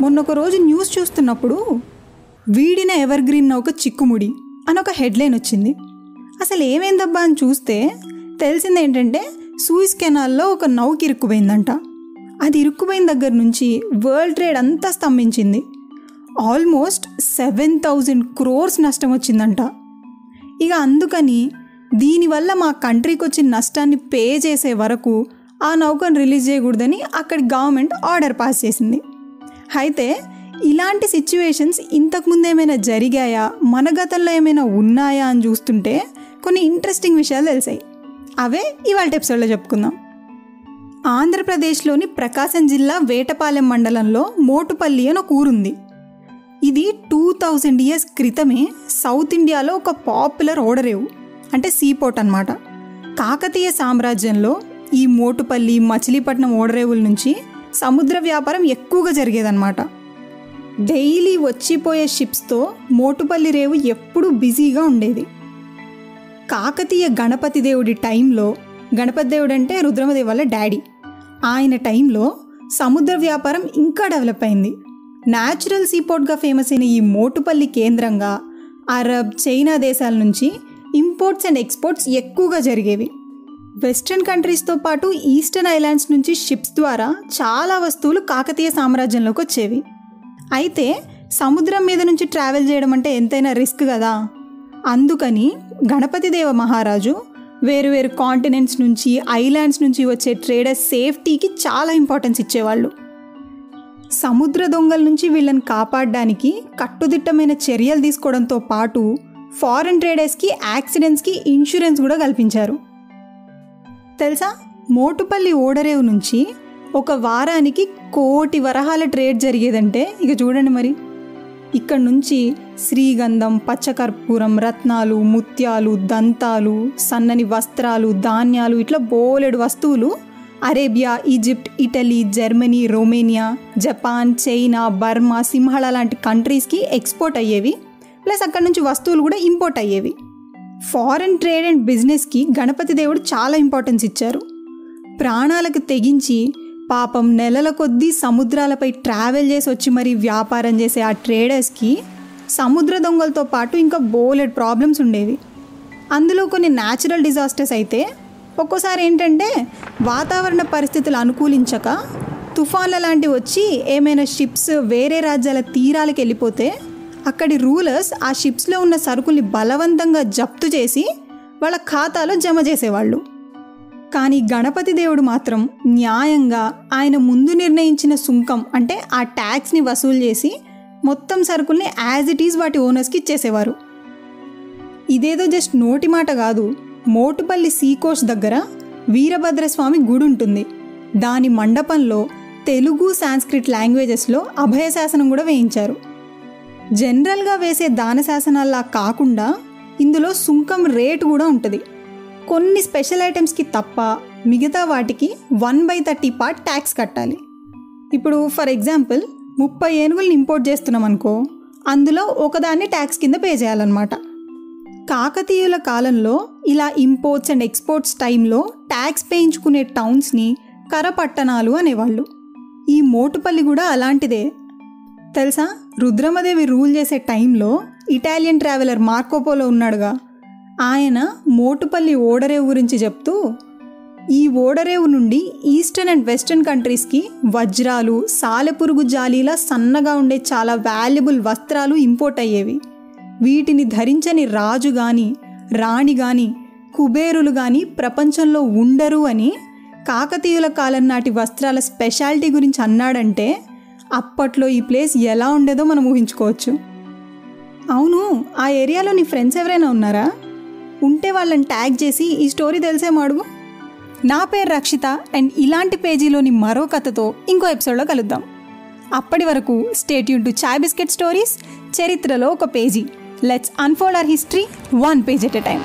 మొన్న ఒక రోజు న్యూస్ చూస్తున్నప్పుడు వీడిన ఎవర్ గ్రీన్ నౌక చిక్కుముడి అని ఒక హెడ్లైన్ వచ్చింది. అసలు ఏమైందబ్బా అని చూస్తే తెలిసింది ఏంటంటే సూయిస్ కెనాల్లో ఒక నౌక ఇరుక్కుపోయిందంట. అది ఇరుక్కుపోయిన దగ్గర నుంచి వరల్డ్ ట్రేడ్ అంతా స్తంభించింది. ఆల్మోస్ట్ సెవెన్ థౌజండ్ క్రోర్స్ నష్టం వచ్చిందంట. ఇక అందుకని దీనివల్ల మా కంట్రీకి వచ్చిన నష్టాన్ని పే చేసే వరకు ఆ నౌకను రిలీజ్ చేయకూడదని అక్కడి గవర్నమెంట్ ఆర్డర్ పాస్ చేసింది. అయితే ఇలాంటి సిచ్యువేషన్స్ ఇంతకుముందు ఏమైనా జరిగాయా? మన గతంలో ఏమైనా ఉన్నాయా అని చూస్తుంటే కొన్ని ఇంట్రెస్టింగ్ విషయాలు తెలిసాయి. అవే ఇవాళ ఎపిసోడ్లో చెప్పుకుందాం. ఆంధ్రప్రదేశ్లోని ప్రకాశం జిల్లా వేటపాలెం మండలంలో మోటుపల్లి అని ఒక ఊరుంది. ఇది టూ థౌజండ్ ఇయర్స్ క్రితమే సౌత్ ఇండియాలో ఒక పాపులర్ ఓడరేవు అంటే సీపోర్ట్ అనమాట కాకతీయ సామ్రాజ్యంలో ఈ మోటుపల్లి మచిలీపట్నం ఓడరేవుల నుంచి సముద్ర వ్యాపారం ఎక్కువగా జరిగేదన్నమాట. డైలీ వచ్చిపోయే షిప్స్తో మోటుపల్లి రేవు ఎప్పుడూ బిజీగా ఉండేది. కాకతీయ గణపతి దేవుడి టైంలో గణపతి దేవుడు అంటే రుద్రమదేవి వాళ్ళ డాడీ. ఆయన టైంలో సముద్ర వ్యాపారం ఇంకా డెవలప్ అయింది. న్యాచురల్ సీపోర్ట్గా ఫేమస్ అయిన ఈ మోటుపల్లి కేంద్రంగా అరబ్ చైనా దేశాల నుంచి ఇంపోర్ట్స్ అండ్ ఎక్స్పోర్ట్స్ ఎక్కువగా జరిగేవి. వెస్ట్రన్ కంట్రీస్తో పాటు ఈస్టర్న్ ఐలాండ్స్ నుంచి షిప్స్ ద్వారా చాలా వస్తువులు కాకతీయ సామ్రాజ్యంలోకి వచ్చేవి. అయితే సముద్రం మీద నుంచి ట్రావెల్ చేయడం అంటే ఎంతైనా రిస్క్ కదా? అందుకని గణపతిదేవ మహారాజు వేరు వేరు కాంటినెంట్స్ నుంచి ఐలాండ్స్ నుంచి వచ్చే ట్రేడర్స్ సేఫ్టీకి చాలా ఇంపార్టెన్స్ ఇచ్చేవాళ్ళు. సముద్ర దొంగల నుంచి వీళ్ళని కాపాడడానికి కట్టుదిట్టమైన చర్యలు తీసుకోవడంతో పాటు ఫారెన్ ట్రేడర్స్కి యాక్సిడెంట్స్కి ఇన్సూరెన్స్ కూడా కల్పించారు. తెలుసా? మోటుపల్లి ఓడరేవు నుంచి ఒక వారానికి కోటి వరహాల ట్రేడ్ జరిగేదంటే ఇక చూడండి మరి. ఇక్కడ నుంచి శ్రీగంధం పచ్చకర్పూరం రత్నాలు ముత్యాలు దంతాలు సన్నని వస్త్రాలు ధాన్యాలు ఇట్లా బోలెడు వస్తువులు Arabia Egypt Italy Germany Romania Japan China Burma Simhala లాంటి కంట్రీస్కి ఎక్స్పోర్ట్ అయ్యేవి. ప్లస్ అక్కడ నుంచి వస్తువులు కూడా ఇంపోర్ట్ అయ్యేవి. ఫారెన్ ట్రేడ్ అండ్ బిజినెస్కి గణపతి దేవుడు చాలా ఇంపార్టెన్స్ ఇచ్చారు. ప్రాణాలకు తెగించి పాపం నెలల కొద్దీ సముద్రాలపై ట్రావెల్ చేసి వచ్చి మరీ వ్యాపారం చేసే ఆ ట్రేడర్స్కి సముద్ర దొంగలతో పాటు ఇంకా బోలెడ్ ప్రాబ్లమ్స్ ఉండేవి. అందులో కొన్ని న్యాచురల్ డిజాస్టర్స్ అయితే ఒక్కోసారి ఏంటంటే వాతావరణ పరిస్థితులు అనుకూలించక తుఫాన్ల లాంటివి వచ్చి ఏమైనా షిప్స్ వేరే రాజ్యాల తీరాలకు వెళ్ళిపోతే అక్కడి రూలర్స్ ఆ షిప్స్లో ఉన్న సరుకుల్ని బలవంతంగా జప్తు చేసి వాళ్ళ ఖాతాలో జమ చేసేవాళ్ళు. కానీ గణపతి దేవుడు మాత్రం న్యాయంగా ఆయన ముందు నిర్ణయించిన సుంకం అంటే ఆ ట్యాక్స్ని వసూలు చేసి మొత్తం సరుకుల్ని యాజ్ ఇట్ ఈజ్ వాటి ఓనర్స్కి ఇచ్చేసేవారు. ఇదేదో జస్ట్ నోటి మాట కాదు మోటుపల్లి సీకోష్ దగ్గర వీరభద్రస్వామి గుడి ఉంటుంది. దాని మండపంలో తెలుగు సాంస్క్రిట్ లాంగ్వేజెస్లో అభయశాసనం కూడా వేయించారు. జనరల్గా వేసే దాన శాసనాల్లా కాకుండా ఇందులో సుంకం రేటు కూడా ఉంటుంది. కొన్ని స్పెషల్ ఐటమ్స్కి తప్ప మిగతా వాటికి one by thirty part tax కట్టాలి. ఇప్పుడు ఫర్ ఎగ్జాంపుల్ ముప్పై ఏనుగులను ఇంపోర్ట్ చేస్తున్నాం అనుకో అందులో ఒకదాన్ని ట్యాక్స్ కింద పే చేయాలన్నమాట. కాకతీయుల కాలంలో ఇలా ఇంపోర్ట్స్ అండ్ ఎక్స్పోర్ట్స్ టైంలో ట్యాక్స్ పేయించుకునే టౌన్స్ని కరపట్టణాలు అనేవాళ్ళు. ఈ మోటుపల్లి కూడా అలాంటిదే. తెలుసా? రుద్రమదేవి రూల్ చేసే టైంలో ఇటాలియన్ ట్రావెలర్ మార్కోపోలో ఉన్నాడుగా. ఆయన మోటుపల్లి ఓడరేవు గురించి చెప్తూ ఈ ఓడరేవు నుండి ఈస్టర్న్ అండ్ వెస్టర్న్ కంట్రీస్కి వజ్రాలు సాలెపురుగు జాలీలా సన్నగా ఉండే చాలా వాల్యుబుల్ వస్త్రాలు ఇంపోర్ట్ అయ్యేవి. వీటిని ధరించని రాజు కానీ రాణి కానీ కుబేరులు కానీ ప్రపంచంలో ఉండరు అని కాకతీయుల కాలం నాటి వస్త్రాల స్పెషాలిటీ గురించి అన్నాడంటే అప్పట్లో ఈ ప్లేస్ ఎలా ఉండేదో మనం ఊహించుకోవచ్చు. అవును ఆ ఏరియాలో నీ ఫ్రెండ్స్ ఎవరైనా ఉన్నారా? ఉంటే వాళ్ళని ట్యాగ్ చేసి ఈ స్టోరీ తెలిసేమో అడుగు నా పేరు రక్షిత అండ్ ఇలాంటి పేజీలోని మరో కథతో ఇంకో ఎపిసోడ్లో కలుద్దాం. అప్పటి వరకు stay tuned to chai biscuit stories చరిత్రలో ఒక page. Let's unfold our history one page at a time